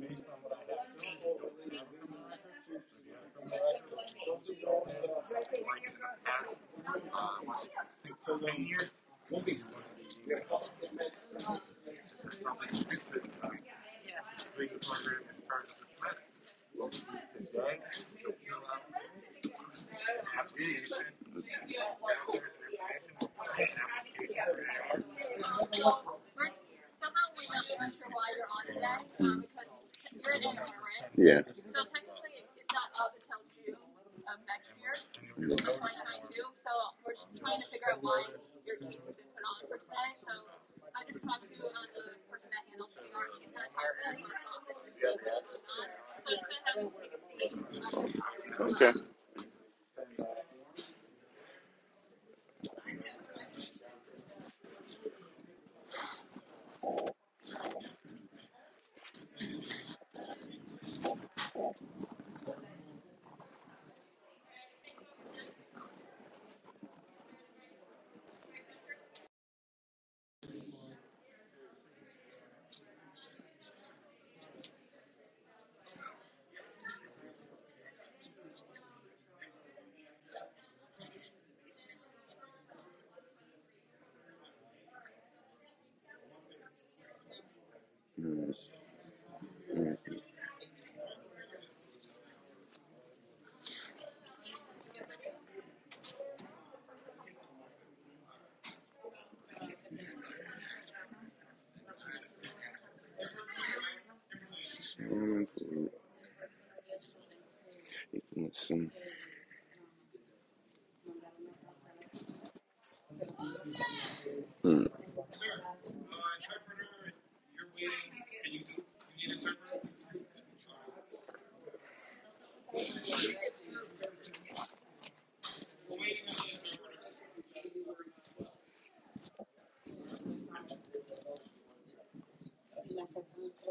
based on what I have. Of you right? Yeah. So technically, it's not up until June of next year, And 2022. So we're trying to figure out why your case has been put on for today. So I just talked to uh, the person that handles AR. She's gonna talk to the office to see what's going on. So I'm just gonna have him take a seat. Okay. listen. Hmm. acerca